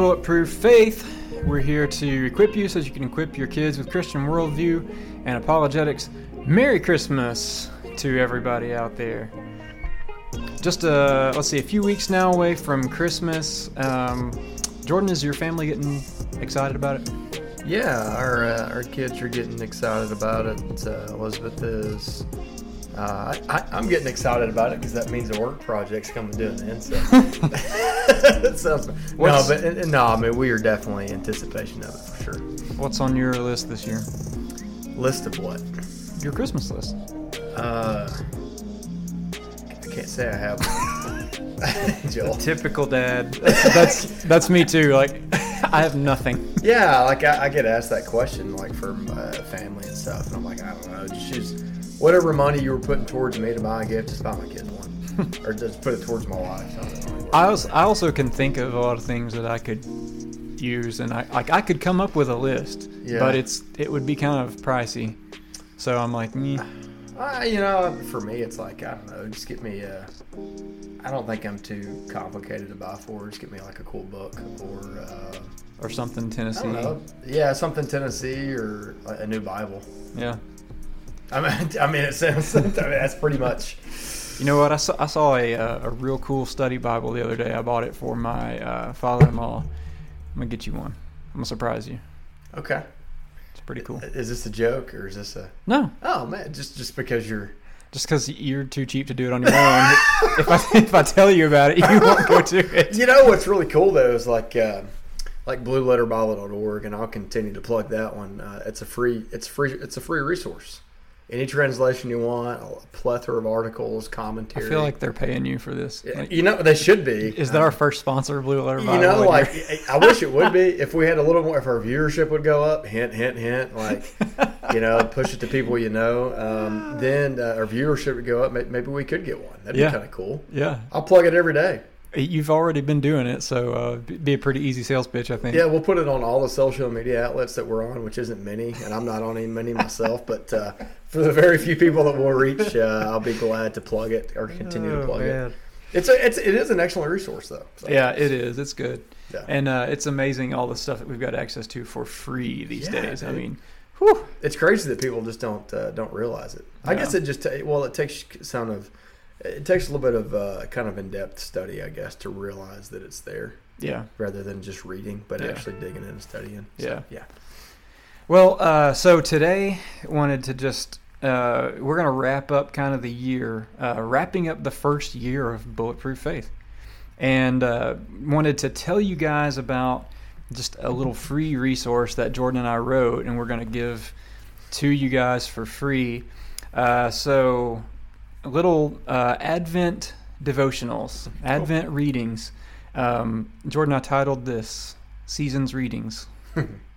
Bulletproof Faith. We're here to equip you so you can equip your kids with Christian worldview and apologetics. Merry Christmas to everybody out there. Just uh, let's see, a few weeks now away from Christmas. Um, Jordan, is your family getting excited about it? Yeah, our uh, our kids are getting excited about it. Uh, Elizabeth is. Uh, I, I'm getting excited about it because that means the work project's coming to an end. So, so no, but no, I mean we are definitely in anticipation of it for sure. What's on your list this year? List of what? Your Christmas list. Uh, I can't say I have. Joel. Typical dad. That's that's, me too. Like, I have nothing. Yeah, like I, I get asked that question, like for uh, family and stuff, and I'm like, I don't know, just whatever money you were putting towards me to buy a gift, just buy my kids one, or just put it towards my wife. I don't know. I also, I also can think of a lot of things that I could use, and I like I could come up with a list, Yeah. but it's it would be kind of pricey. So I'm like, mm, Uh, you know, for me, it's like I don't know, just get me a. I don't think I'm too complicated to buy for. Just get me like a cool book or. Uh, or something Tennessee. Yeah, something Tennessee or a new Bible. Yeah. I mean, I mean, it sounds. I mean, that's pretty much. You know what? I saw, I saw a, uh, a real cool study Bible the other day. I bought it for my uh, father-in-law. I'm gonna get you one. I'm gonna surprise you. Okay. It's pretty cool. Is this a joke or is this a? No, Oh man, just just because you're. just because you're too cheap to do it on your own. if I if I tell you about it, you won't go to it. You know what's really cool though is like uh, like blueletterbible.org, and I'll continue to plug that one. Uh, it's a free it's free it's a free resource. Any translation you want, a plethora of articles, commentary. I feel like they're paying you for this. Like, you know they should be. is that our first sponsor, Blue Letter Bible? you know, Like, like I wish it would be. If we had a little more, if our viewership would go up, hint, hint, hint, like you know, push it to people you know. Um, then uh, our viewership would go up. Maybe we could get one. That'd Yeah. be kind of cool. yeah, I'll plug it every day. you've already been doing it, so uh, be a pretty easy sales pitch, I think. Yeah, we'll put it on all the social media outlets that we're on, which isn't many, and I'm not on any many myself. But uh, for the very few people that we'll reach, uh, I'll be glad to plug it or continue to Oh, plug man. it. It's a, it's it is an excellent resource though. So, Yeah, it is. It's good, Yeah. and uh, it's amazing all the stuff that we've got access to for free these Yeah, days. I mean, whew. it's crazy that people just don't uh, don't realize it. I No. guess it just ta- well, it takes some of it takes a little bit of uh, kind of in depth study, I guess, to realize that it's there yeah, rather than just reading, but Yeah. actually digging in and studying. So, Yeah. yeah. Well, uh, so today wanted to just uh, we're gonna wrap up kind of the year, uh, wrapping up the first year of Bulletproof Faith, and uh, wanted to tell you guys about just a little free resource that Jordan and I wrote, and we're gonna give to you guys for free. Uh, so, little uh, Advent devotionals, Advent readings. Um, Jordan, I titled this "Seasons Readings."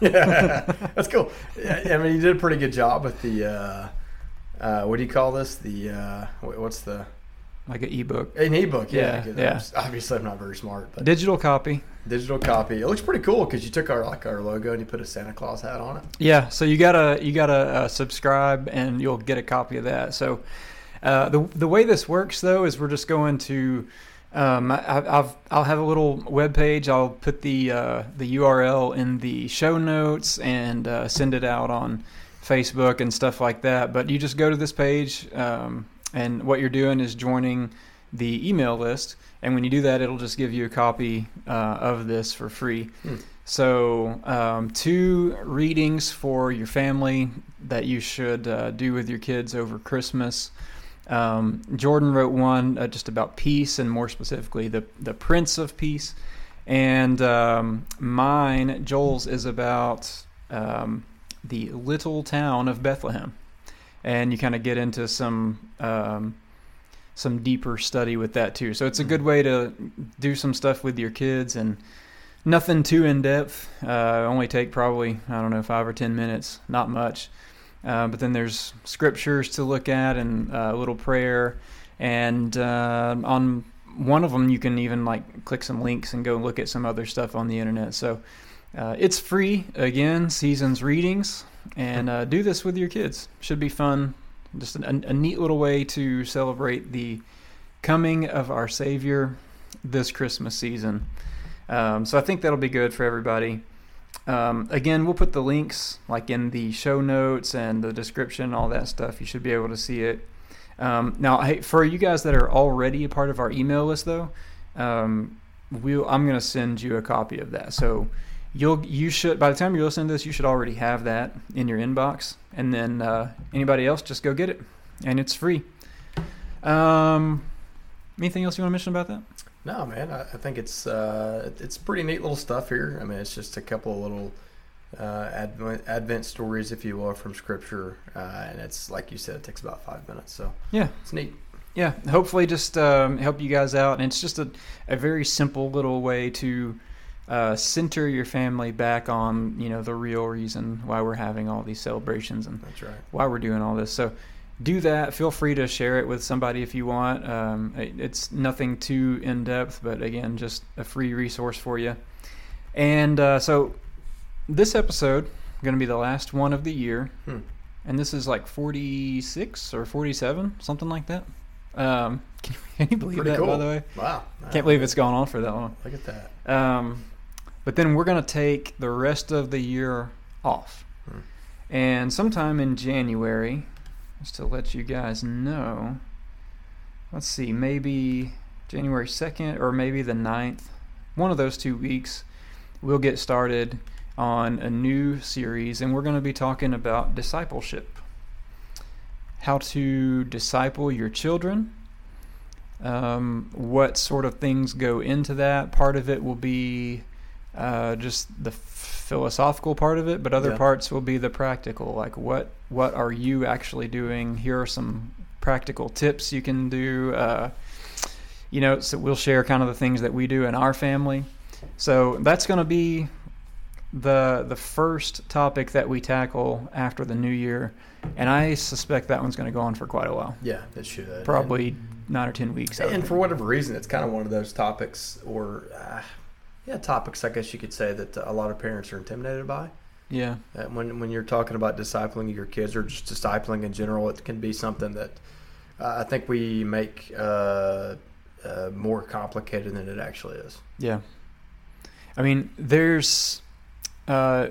yeah, that's cool. Yeah, I mean, you did a pretty good job with the. Uh, uh, what do you call this? The uh, what's the like an ebook. an ebook? Yeah, Yeah, yeah. I'm Obviously, I'm not very smart, but Digital copy. digital copy. It looks pretty cool because you took our like our logo and you put a Santa Claus hat on it. Yeah, so you gotta you gotta uh, subscribe and you'll get a copy of that. So uh, the the way this works though is we're just going to um, I, I've I'll have a little web page. I'll put the uh, the URL in the show notes and uh, send it out on Facebook and stuff like that. But you just go to this page um, and what you're doing is joining the email list. And when you do that, it'll just give you a copy uh, of this for free. Hmm. So, um, two readings for your family that you should uh, do with your kids over Christmas. Um, Jordan wrote one uh, just about peace, and more specifically, the the Prince of Peace. And um, mine, Joel's, is about um, the little town of Bethlehem, and you kind of get into some um, some deeper study with that too. So it's a good way to do some stuff with your kids and nothing too in depth. Uh, only take probably I don't know five or ten minutes, not much. Uh, but then there's scriptures to look at and uh, a little prayer, and uh, on one of them you can even like click some links and go look at some other stuff on the internet. So uh, it's free again, seasons readings, and uh, do this with your kids. Should be fun. Just a, a neat little way to celebrate the coming of our Savior this Christmas season. Um, so I think that'll be good for everybody. Um, again, we'll put the links like in the show notes and the description, all that stuff. You should be able to see it. Um, now, hey, for you guys that are already a part of our email list, though, um, we'll, I'm going to send you a copy of that. So you'll you should by the time you're listening to this, you should already have that in your inbox. And then uh, anybody else, just go get it, and it's free. Um, anything else you want to mention about that? No, man, I, I think it's uh, it's pretty neat little stuff here. I mean, it's just a couple of little uh, advent, advent stories, if you will, from Scripture, uh, and it's like you said, it takes about five minutes. So Yeah. it's neat. Yeah, hopefully just um, help you guys out. And it's just a, a very simple little way to uh, center your family back on, you know, the real reason why we're having all these celebrations and That's right. why we're doing all this. So do that. Feel free to share it with somebody if you want. Um, it- it's nothing too in depth, but again, just a free resource for you. And uh, so this episode going to be the last one of the year, Hmm. and this is like 46 or 47, something like that. Um, can, can you believe Pretty that, cool. by the way? Wow. Can't believe it's gone on for that long. Look at that. Um, but then we're going to take the rest of the year off. Hmm. And sometime in January, just to let you guys know, let's see, maybe January 2nd or maybe the 9th, one of those two weeks, we'll get started on a new series and we're going to be talking about discipleship. How to disciple your children, um, what sort of things go into that. Part of it will be uh, just the philosophical part of it, but other Yeah. parts will be the practical. Like what what are you actually doing? Here are some practical tips you can do. Uh, you know, so we'll share kind of the things that we do in our family. So that's going to be the the first topic that we tackle after the new year, and I suspect that one's going to go on for quite a while, Yeah, it should. probably nine or ten weeks. And, and for whatever reason, it's kind of one of those topics, or uh, yeah, topics. I guess you could say that a lot of parents are intimidated by. yeah, Uh, when when you're talking about discipling your kids or just discipling in general, it can be something that uh, I think we make uh, uh, more complicated than it actually is. Yeah, I mean, there's uh,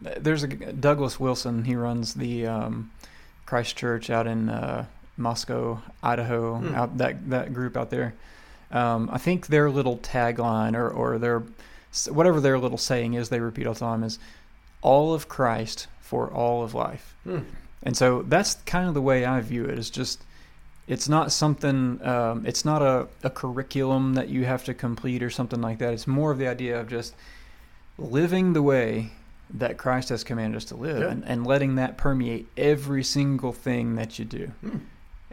there's a Douglas Wilson. He runs the um, Christ Church out in uh, Moscow, Idaho. Hmm. Out that that group out there. Um, I think their little tagline or or their whatever their little saying is they repeat all the time is all of Christ for all of life. Hmm. And so that's kind of the way I view it. it. Is just it's not something. Um, it's not a, a curriculum that you have to complete or something like that. It's more of the idea of just living the way that Christ has commanded us to live, Yeah. and, and letting that permeate every single thing that you do. Hmm.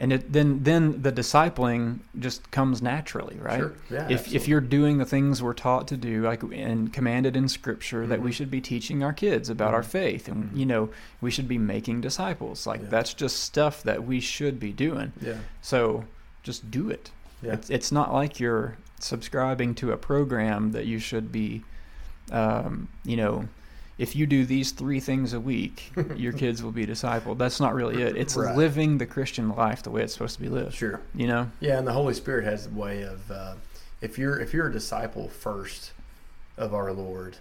And it, then then the discipling just comes naturally, right? Sure. Yeah. if if you're doing the things we're taught to do like and commanded in scripture that we Mhm. should be teaching our kids about our Mhm. faith and Mhm. you know we should be making disciples like Yeah. that's just stuff that we should be doing Yeah. so just do it Yeah. it's, it's not like you're subscribing to a program that you should be um, you know if you do these three things a week your kids will be discipled that's not really it it's Right. living the christian life the way it's supposed to be lived Sure. you know Yeah, and the Holy Spirit has a way of uh, if you're if you're a disciple first of our Lord,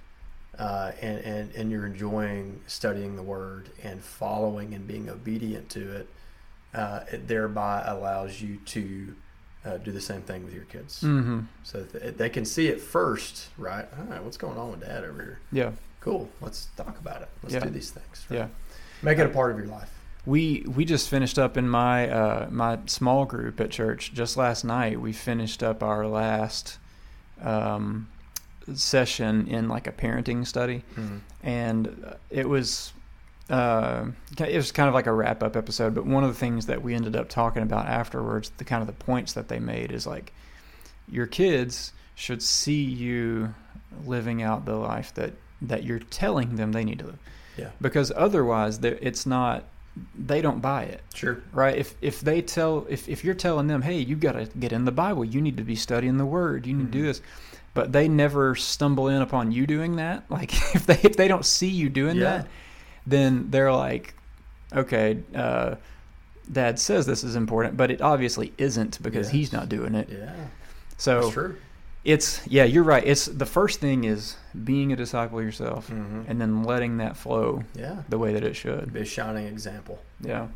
uh, and, and and you're enjoying studying the Word and following and being obedient to it, uh, it thereby allows you to uh, do the same thing with your kids. mm-hmm. So th- they can see it first, right? All right, what's going on with Dad over here? yeah Cool. Let's talk about it. Let's Yeah. do these things. yeah Make it a part of your life. We we just finished up in my uh, my small group at church just last night. We finished up our last um, session in like a parenting study, and it was uh, it was kind of like a wrap up episode. But one of the things that we ended up talking about afterwards, the kind of the points that they made is like your kids should see you living out the life that that you're telling them they need to live Yeah. because otherwise it's not they don't buy it Sure. right if if they tell if, if you're telling them hey you've got to get in the bible you need to be studying the word you need to do Mhm. this but they never stumble in upon you doing that like if they if they don't see you doing Yeah. that then they're like okay uh dad says this is important but it obviously isn't because he's not doing it Yeah. so That's true. It's yeah, you're right. It's the first thing is being a disciple yourself, Mhm. and then letting that flow Yeah. the way that it should. Be a shining example. Yeah.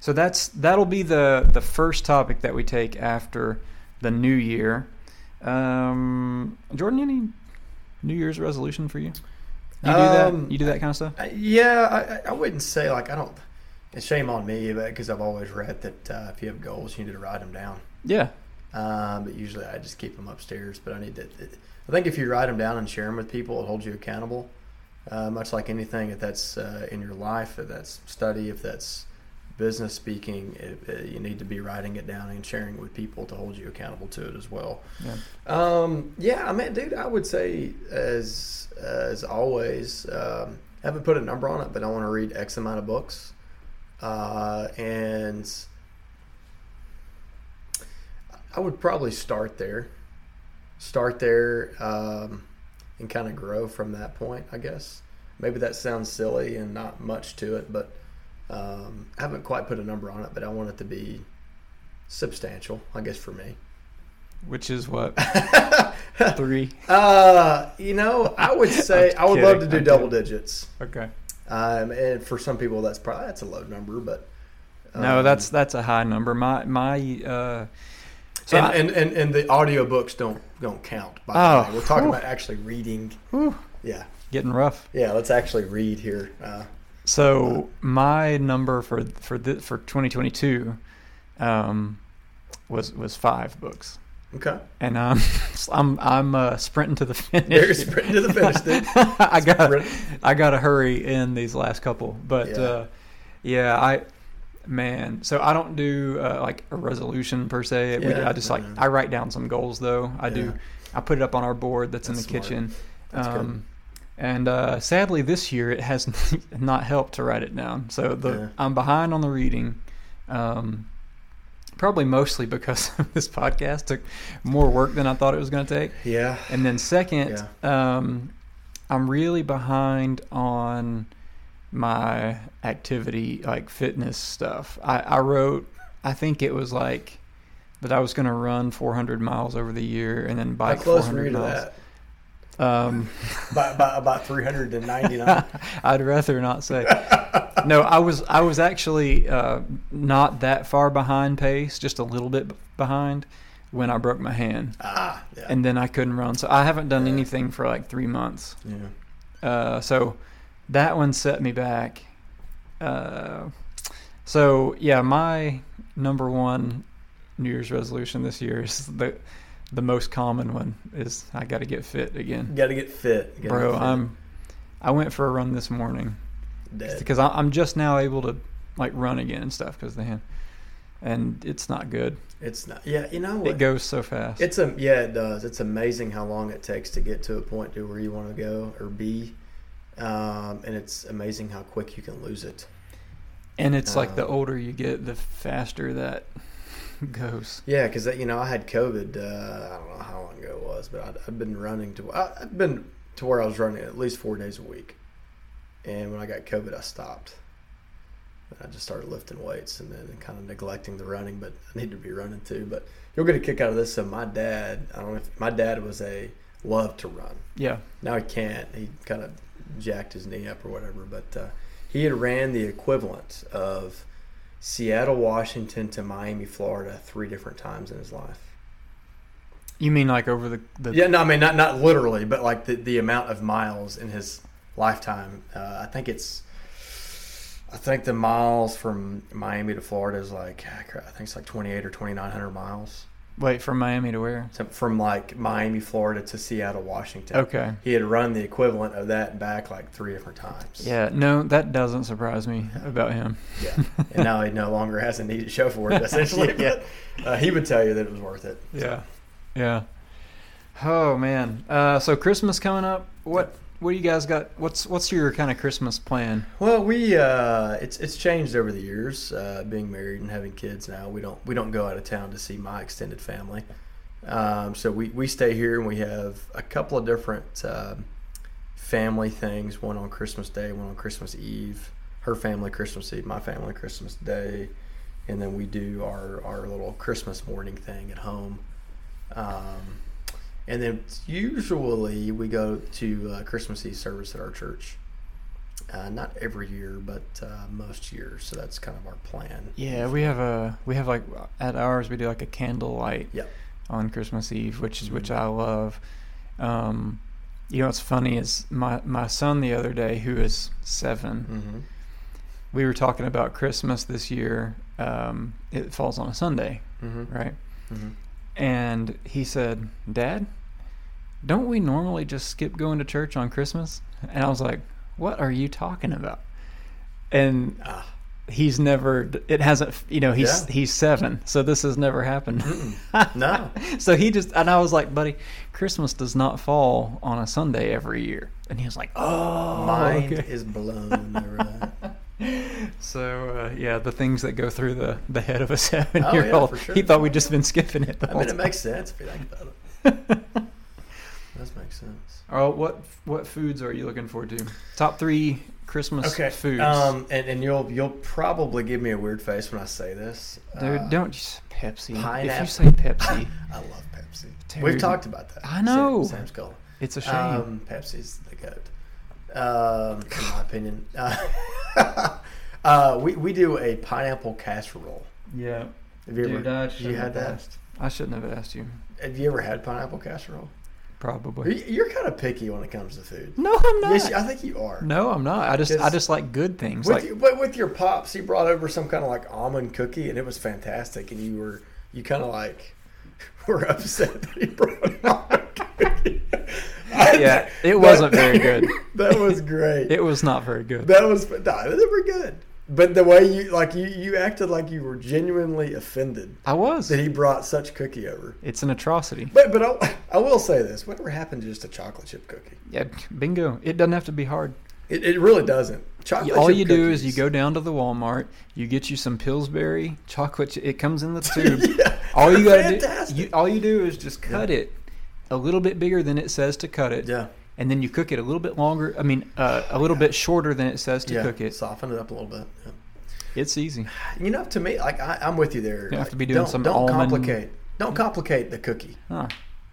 So that's that'll be the the first topic that we take after the new year. Um, Jordan, any New Year's resolution for you? You do Um, that? You do that kind of stuff? Yeah, I, I wouldn't say like I don't. It's shame on me because I've always read that uh, if you have goals, you need to write them down. Yeah. Um, but usually I just keep them upstairs. But I need to. I think if you write them down and share them with people, it holds you accountable. Uh, much like anything, if that's uh, in your life, if that's study, if that's business speaking, it, uh, you need to be writing it down and sharing it with people to hold you accountable to it as well. Yeah. Um, yeah, I mean, dude, I would say as as always, um, I haven't put a number on it, but I want to read X amount of books, uh, and I would probably start there, start there, um, and kind of grow from that point. I guess maybe that sounds silly and not much to it, but um, I haven't quite put a number on it, but I want it to be substantial. I guess for me. Which is what three? Uh, you know, I would say I would love to do I'm double kidding. digits. Okay. Um, and for some people, that's probably that's a low number, but No, um, that's that's a high number. My my. Uh, so and, I- and, and and the audiobooks don't don't count. By Oh, the way, we're talking whew. about actually reading. whew, Yeah, getting rough. yeah. Let's actually read here. Uh, So my number for for the, for 2022 um, was was five books, okay, and um, I'm I'm uh, sprinting to the finish. there's sprinting to the finish, dude. I got I got to hurry in these last couple, but Yeah. uh, yeah, I man. So I don't do uh, like a resolution per se. We- I just like yeah. I write down some goals though. I do. I put it up on our board that's, That's in the smart. kitchen. That's good. Um, and uh, sadly, this year it has not helped to write it down. So the Yeah. I'm behind on the reading. Um, probably mostly because this podcast took more work than I thought it was going to take. Yeah, And then second, um, I'm really behind on my activity, like fitness stuff. I, I wrote, I think it was like that I was going to run 400 miles over the year and then how bike close were 400 you to miles. that? Um, By, by about three hundred and ninety nine. I'd rather not say. No, I was I was actually uh, not that far behind pace, just a little bit behind when I broke my hand, ah, yeah, and then I couldn't run. So I haven't done Yeah. anything for like three months. yeah. Uh, so that one set me back. Uh, so yeah, my number one New Year's resolution this year is the the most common one is I got to get fit again, Got to get fit, Gotta bro. get fit. I'm I went for a run this morning dead. because I- I'm just now able to like run again and stuff because the hand, and it's not good. It's not. Yeah, you know what? It goes so fast. It's a yeah, it does. It's amazing how long it takes to get to a point to where you want to go or be, um, and it's amazing how quick you can lose it. and it's like the um, older you get, the faster that goes. Yeah, because you know I had COVID. Uh, I don't know how long ago it was, but I'd, I'd been running to. I- I'd been to where I was running at least four days a week, and when I got COVID, I stopped. And I just started lifting weights and then kind of neglecting the running, but I need to be running too. But you'll get a kick out of this. So my dad, I don't know if my dad was a loved to run. Yeah. Now he can't. He kind of jacked his knee up or whatever. But uh, he had ran the equivalent of Seattle, Washington to Miami, Florida, three different times in his life. You mean like over the, the Yeah, no, I mean not not literally, but like the, the amount of miles in his lifetime. Uh, I think it's. I think the miles from Miami to Florida is like I think it's like twenty eight or twenty nine hundred miles. Wait from Miami to where? So from like Miami, Florida to Seattle, Washington. Okay. He had run the equivalent of that back like three different times. Yeah. No, that doesn't surprise me about him. Yeah, and now he no longer has a need to show for it. Essentially, Yeah. but uh, he would tell you that it was worth it. Yeah. Yeah. Oh man. Uh, so Christmas coming up. What what do you guys got? What's what's your kind of Christmas plan? Well, we uh, it's it's changed over the years. Uh, being married and having kids now, we don't we don't go out of town to see my extended family. Um, so we, we stay here and we have a couple of different um family things. One on Christmas Day, one on Christmas Eve. Her family Christmas Eve, my family Christmas Day, and then we do our our little Christmas morning thing at home. Um, and then usually we go to uh, Christmas Eve service at our church. Uh, not every year, but uh, most years. So that's kind of our plan. Yeah, we have a we have like at ours we do like a candlelight Yep. on Christmas Eve, which is which Mhm. I love. Um, you know what's funny is my my son the other day, who is 7 Mm-hmm. we were talking about Christmas this year. Um, it falls on a Sunday, Mm-hmm. right? Mm-hmm. And he said, "Dad, don't we normally just skip going to church on Christmas?" And I was like, "What are you talking about?" And Ah. he's never it hasn't you know he's Yeah. he's seven so this has never happened Mm-mm. No. so he just and i was like buddy christmas does not fall on a sunday every year and he was like oh Mind okay." is blown so uh, yeah the things that go through the the head of a seven Oh, year old he thought we'd just been skipping it the I whole mean, it makes sense if you think about it. It does make sense. oh what what foods are you looking forward to top three christmas Okay. foods Um, and, and you'll you'll probably give me a weird face when I say this. dude Uh, don't just pepsi if you say pepsi I love Pepsi. Dude. We've talked about that. I know. Same, same skull. it's a shame Um, Pepsi's the goat, um, in my opinion. Uh, uh, we we do a pineapple casserole. yeah Have you Dude, ever, I you had have that? asked. I shouldn't have asked you. Have you ever had pineapple casserole? Probably. You- You're kind of picky when it comes to food. No, I'm not. Yes, I think you are. no, I'm not. I just I Just- like good things. With like you, but with your pops, he brought over some kind of like almond cookie, and it was fantastic. And you were you kind of like were upset that he brought almond cookie. Yeah, it wasn't very good. That was great. it was not very good. that was no, they were good. But the way you like you you acted like you were genuinely offended I was. that he brought such cookie over. It's an atrocity. But but I, I will say this: whatever happened to just a chocolate chip cookie? Yeah, bingo. It doesn't have to be hard. It, it really doesn't. Chocolate. All you do is you go down to the Walmart, you get you some Pillsbury chocolate. ch- It comes in the tube. yeah, all you gotta do, you, all you do is just cut it a little bit bigger than it says to cut it, yeah, and then you cook it a little bit longer. I mean, uh, a little bit shorter than it says to yeah. cook it. Soften it up a little bit. Yeah. It's easy. You know, to me, like I, I'm with you there. You have to be doing don't, some Don't almond- complicate. Don't complicate the cookie. Huh.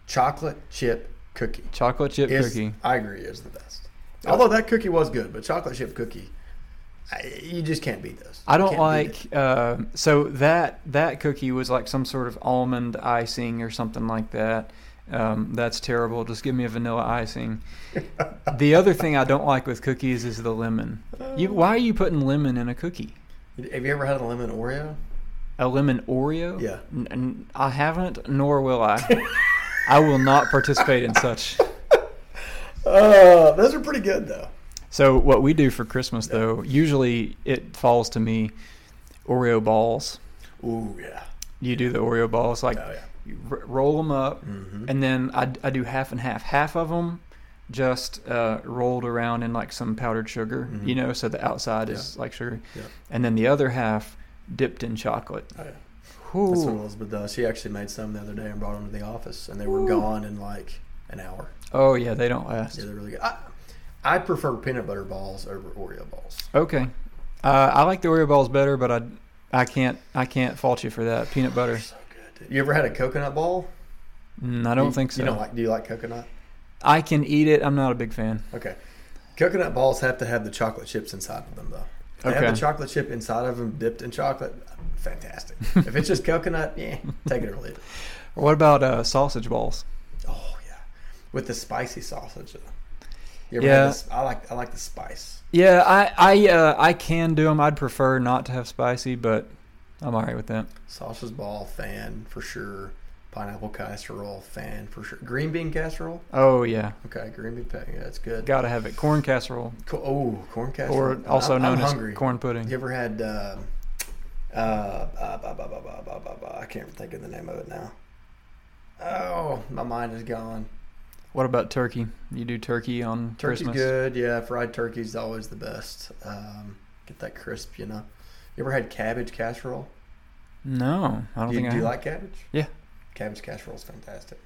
Chocolate chip cookie. Chocolate chip is, cookie. I agree, is the best. Although that cookie was good, but chocolate chip cookie, I, you just can't beat those. I don't like. Uh, so that that cookie was like some sort of almond icing or something like that. Um, that's terrible. Just give me a vanilla icing. The other thing I don't like with cookies is the lemon. You, why are you putting lemon in a cookie? Have you ever had a lemon Oreo? A lemon Oreo? Yeah. N- n- I haven't, nor will I. I will not participate in such. Uh, those are pretty good though. So what we do for Christmas, though, usually it falls to me Oreo balls. Ooh yeah. You do the Oreo balls, like oh yeah. You r- roll them up, hmm and then I, I do half and half. Half of them just uh, rolled around in like some powdered sugar, Mhm. you know, so the outside is like sugar, Yeah. and then the other half dipped in chocolate. Oh, yeah. That's what Elizabeth does. She actually made some the other day and brought them to the office, and they were Ooh. gone in like an hour. Oh yeah, they don't last. Yeah, they're really good. I, I prefer peanut butter balls over Oreo balls. Okay, uh, I like the Oreo balls better, but I I can't I can't fault you for that. Peanut butter, So good. dude. You ever had a coconut ball? mm, I don't You- think so. You don't like? Do you like coconut? I can eat it. I'm not a big fan. Okay. Coconut balls have to have the chocolate chips inside of them, though. If They Okay. have the chocolate chip inside of them, dipped in chocolate. Fantastic. if it's just coconut, yeah, take it or leave it. What about uh, sausage balls? Oh yeah, with the spicy sausage. Yeah. I like I like the spice. Yeah, I I uh, I can do them. I'd prefer not to have spicy, but I'm alright with that. Sausage ball fan for sure. Pineapple casserole fan for sure. Green bean casserole. Oh yeah, Okay, green bean. Yeah, that's good. gotta have it. Corn casserole, Co- oh, corn casserole. or also I'm- known I'm as hungry. corn pudding. You ever had? Uh, uh, uh, bah, bah, bah, bah, bah, bah, bah, I can't think of the name of it now. Oh, my mind is gone. What about turkey? You do turkey on Turkey's Christmas? good, yeah. Fried turkey's always the best. Um, get that crisp, you know. You ever had cabbage casserole? No, I don't do you, think I. do you have. like cabbage? Yeah. Cabbage casserole is fantastic.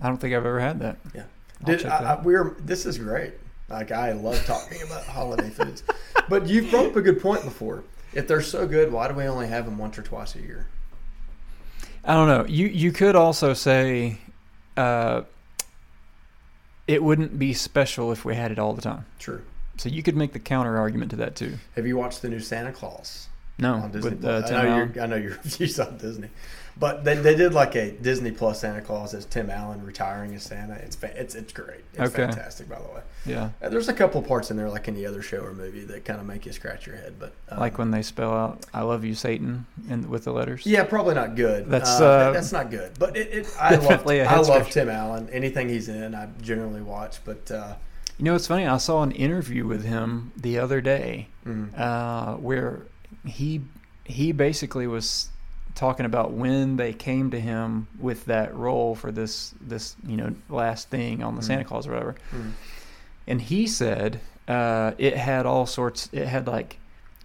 I don't think I've ever had that. Yeah. Check I. I, we're this is great. Like I love talking about holiday foods, but you've brought up a good point before. If they're so good, why do we only have them once or twice a year? I don't know. You you could also say, uh, it wouldn't be special if we had it all the time. True. So you could make the counter argument to that too. Have you watched the new Santa Claus No, on Disney? with uh, I know Allen. you're. I know you're. You saw Disney, but they, they did like a Disney Plus Santa Claus as Tim Allen retiring as Santa. It's fa- it's it's great. It's Okay. fantastic, by the way. Yeah, Uh, There's a couple parts in there, like any other show or movie, that kind of make you scratch your head. But um, like when they spell out "I love you, Satan" in, with the letters. Yeah, probably not good. That's, uh, uh, that's not good. But it, it I love definitely a I head love. Tim Allen. Anything he's in, I generally watch. But uh, You know, it's funny. I saw an interview with him the other day mm, uh, where he he basically was talking about when they came to him with that role for this this you know last thing on the Mhm. Santa Claus or whatever, mm, and he said uh, it had all sorts. It had like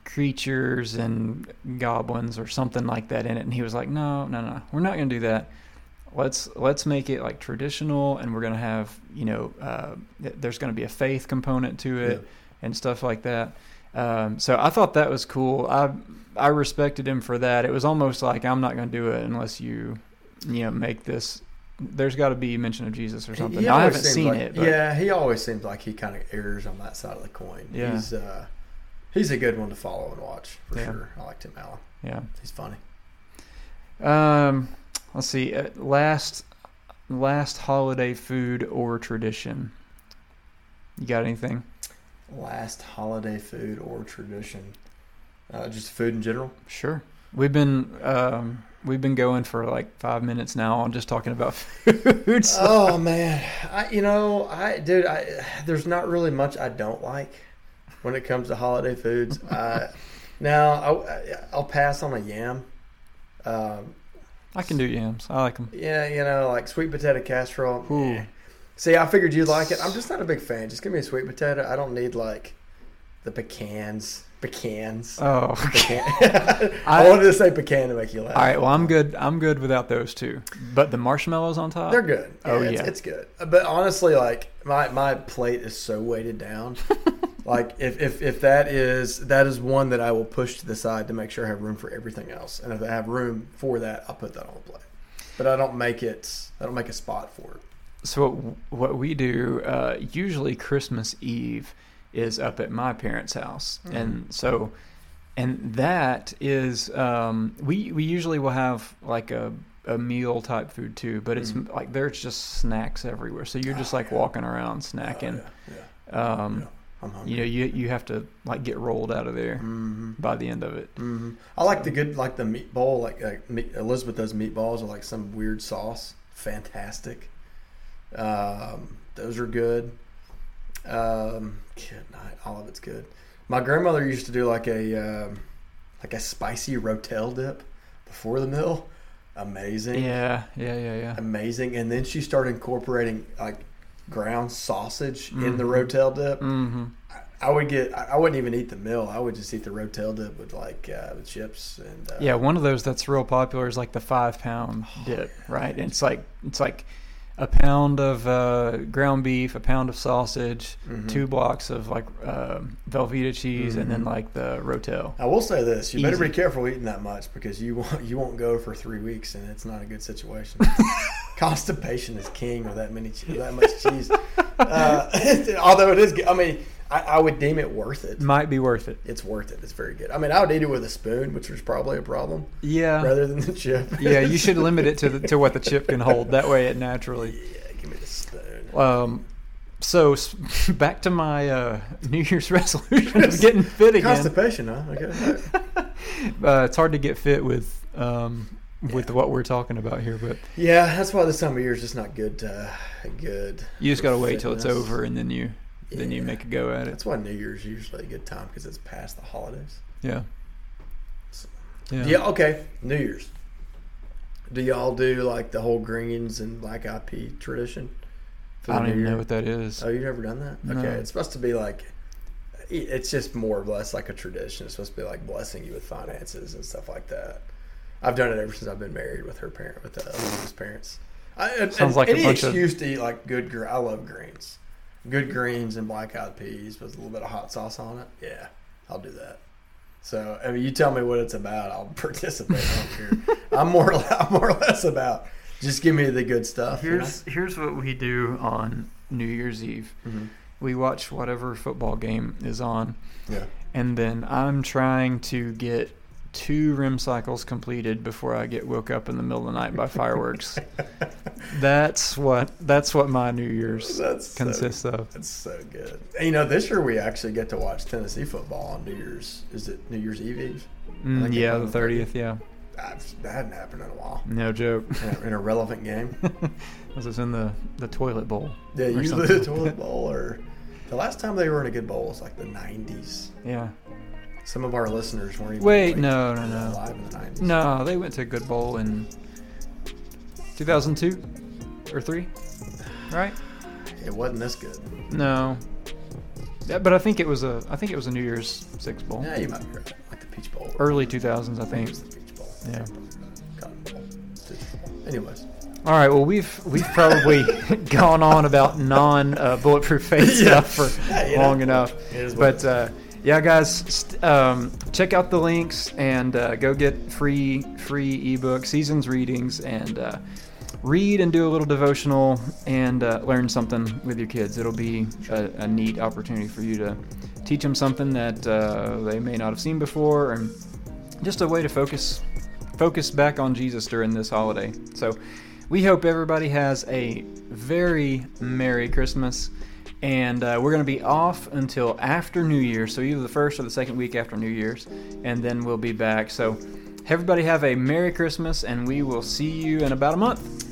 creatures and goblins or something like that in it, and he was like, "No, no, no, we're not going to do that. Let's let's make it like traditional, and we're going to have you know uh, there's going to be a faith component to it." yeah. and stuff like that. Um, so I thought that was cool. I I respected him for that. It was almost like I'm not going to do it unless you you know make this. There's got to be mention of Jesus or something. Now, I haven't seen like- it. But Yeah, he always seems like he kind of errs on that side of the coin. Yeah. He's uh, he's a good one to follow and watch for Yeah. sure. I like Tim Allen. yeah. He's funny. Um, let's see. Uh, last last holiday food or tradition. You got anything? Last holiday food or tradition? Uh, just food in general. Sure. We've been um, we've been going for like five minutes now on just talking about food. so- oh man, I you know I dude I there's not really much I don't like when it comes to holiday foods. uh, now I, I'll pass on a yam. Um, I can do yams. I like them. yeah, you know like sweet potato casserole. Ooh. eh. See, I figured you'd like it. I'm just not a big fan. Just give me a sweet potato. I don't need like the pecans. Pecans. Oh, Pecan. I, I- wanted to say pecan to make you laugh. All right. Well, I'm good. I'm good without those two. But the marshmallows on top. They're good. Oh, it's, yeah. it's good. But honestly, like my my plate is so weighted down. like if, if if that is that is one that I will push to the side to make sure I have room for everything else. And if I have room for that, I'll put that on the plate. But I don't make it. I don't make a spot for it. So what, what we do uh, usually Christmas Eve is up at my parents' house, Mhm. and so and that is um, we we usually will have like a a meal type food too, but it's Mhm. like there's just snacks everywhere. So you're just Oh, like yeah. walking around snacking. Oh, yeah, yeah. Um. You know, you you have to like get rolled out of there hmm by the end of it. hmm I like the good, like the meatball. Like, like Elizabeth does meatballs with like some weird sauce. Fantastic. Um, those are good. Um, good night. All of it's good. My grandmother used to do like a um, like a spicy rotel dip before the meal. Amazing. Yeah, yeah, yeah, yeah. Amazing. And then she started incorporating like ground sausage in the Mhm. rotel dip. Mm-hmm. I would get. I I wouldn't even eat the meal. I would just eat the rotel dip with like uh, with chips and uh, Yeah, one of those that's real popular is like the five pound dip, right? And it's like it's like a pound of uh, ground beef, a pound of sausage, Mhm. two blocks of like uh, Velveeta cheese, and then Mhm. like the rotel. I will say this: you better be careful eating that much because you won't you won't go for three weeks and it's not a good situation. Constipation is king with that many that much cheese. Uh, although it is. I mean, I, I would deem it worth it. Might be worth it. It's worth it. It's very good. I mean, I would eat it with a spoon, which was probably a problem, Yeah, rather than the chip. yeah. You should limit it to the, to what the chip can hold. That way, it naturally. Yeah, give me the spoon. Um, so back to my uh, New Year's resolution of getting fit again. Constipation, huh? Okay. Uh, it's hard to get fit with um, with Yeah. what we're talking about here, but Yeah, that's why this time of year is just not good. Uh, good. you just got to wait till it's over and then you then you make a go at it. That's why New Year's usually a good time because it's past the holidays. Yeah. Yeah. Yeah. Okay. New Year's. Do y'all do like the whole greens and black eyed pea tradition? I don't New even Year? know what that is. Oh, you've never done that? No. Okay, it's supposed to be like. It's just more or less like a tradition. It's supposed to be like blessing you with finances and stuff like that. I've done it ever since I've been married with her parent, with uh, Elizabeth's parents. I, Sounds and like a any bunch of- excuse to eat like good. I love greens, good greens and black eyed peas with a little bit of hot sauce on it. Yeah, I'll do that. So I mean, you tell me what it's about, I'll participate. I don't care. I'm more, I'm more or less about just give me the good stuff. you know? here's what we do on New Year's Eve. Mm-hmm. We watch whatever football game is on, Yeah. and then I'm trying to get two REM cycles completed before I get woke up in the middle of the night by fireworks. that's what that's what my New Year's That's so- consists of. That's so good. And, you know, this year we actually get to watch Tennessee football on New Year's. Is it New Year's Eve Eve? Mm, yeah, the thirtieth. Yeah, I've, that hadn't happened in a while. no joke. In a, in a relevant game. this is in the the toilet bowl. Yeah, usually something. the toilet bowl or the last time they were in a good bowl was like the '90s. Yeah. Some of our listeners weren't even Wait, like, no, no, no. alive in the '90s. No, they went to a good bowl in 2002 or three, right? it wasn't this good. No. Yeah, but I think it was a I think it was a New Year's Six bowl. Yeah, you might be right. Like the Peach Bowl. Early 2000s, I I think think. it was the Peach Bowl. Yeah. Cotton Bowl. Citrus Anyways. All right. Well, we've we've probably gone on about non uh, Bulletproof Faith Yeah. stuff for Yeah, you know, long enough. it is what it But uh, yeah, guys, um, check out the links and uh, go get free free ebook seasons readings and uh, read and do a little devotional and uh, learn something with your kids. It'll be a, a neat opportunity for you to teach them something that uh, they may not have seen before, and just a way to focus focus back on Jesus during this holiday. So we hope everybody has a very Merry Christmas. And uh, we're going to be off until after New Year's, so either the first or the second week after New Year's, and then we'll be back. So, everybody have a Merry Christmas, and we will see you in about a month.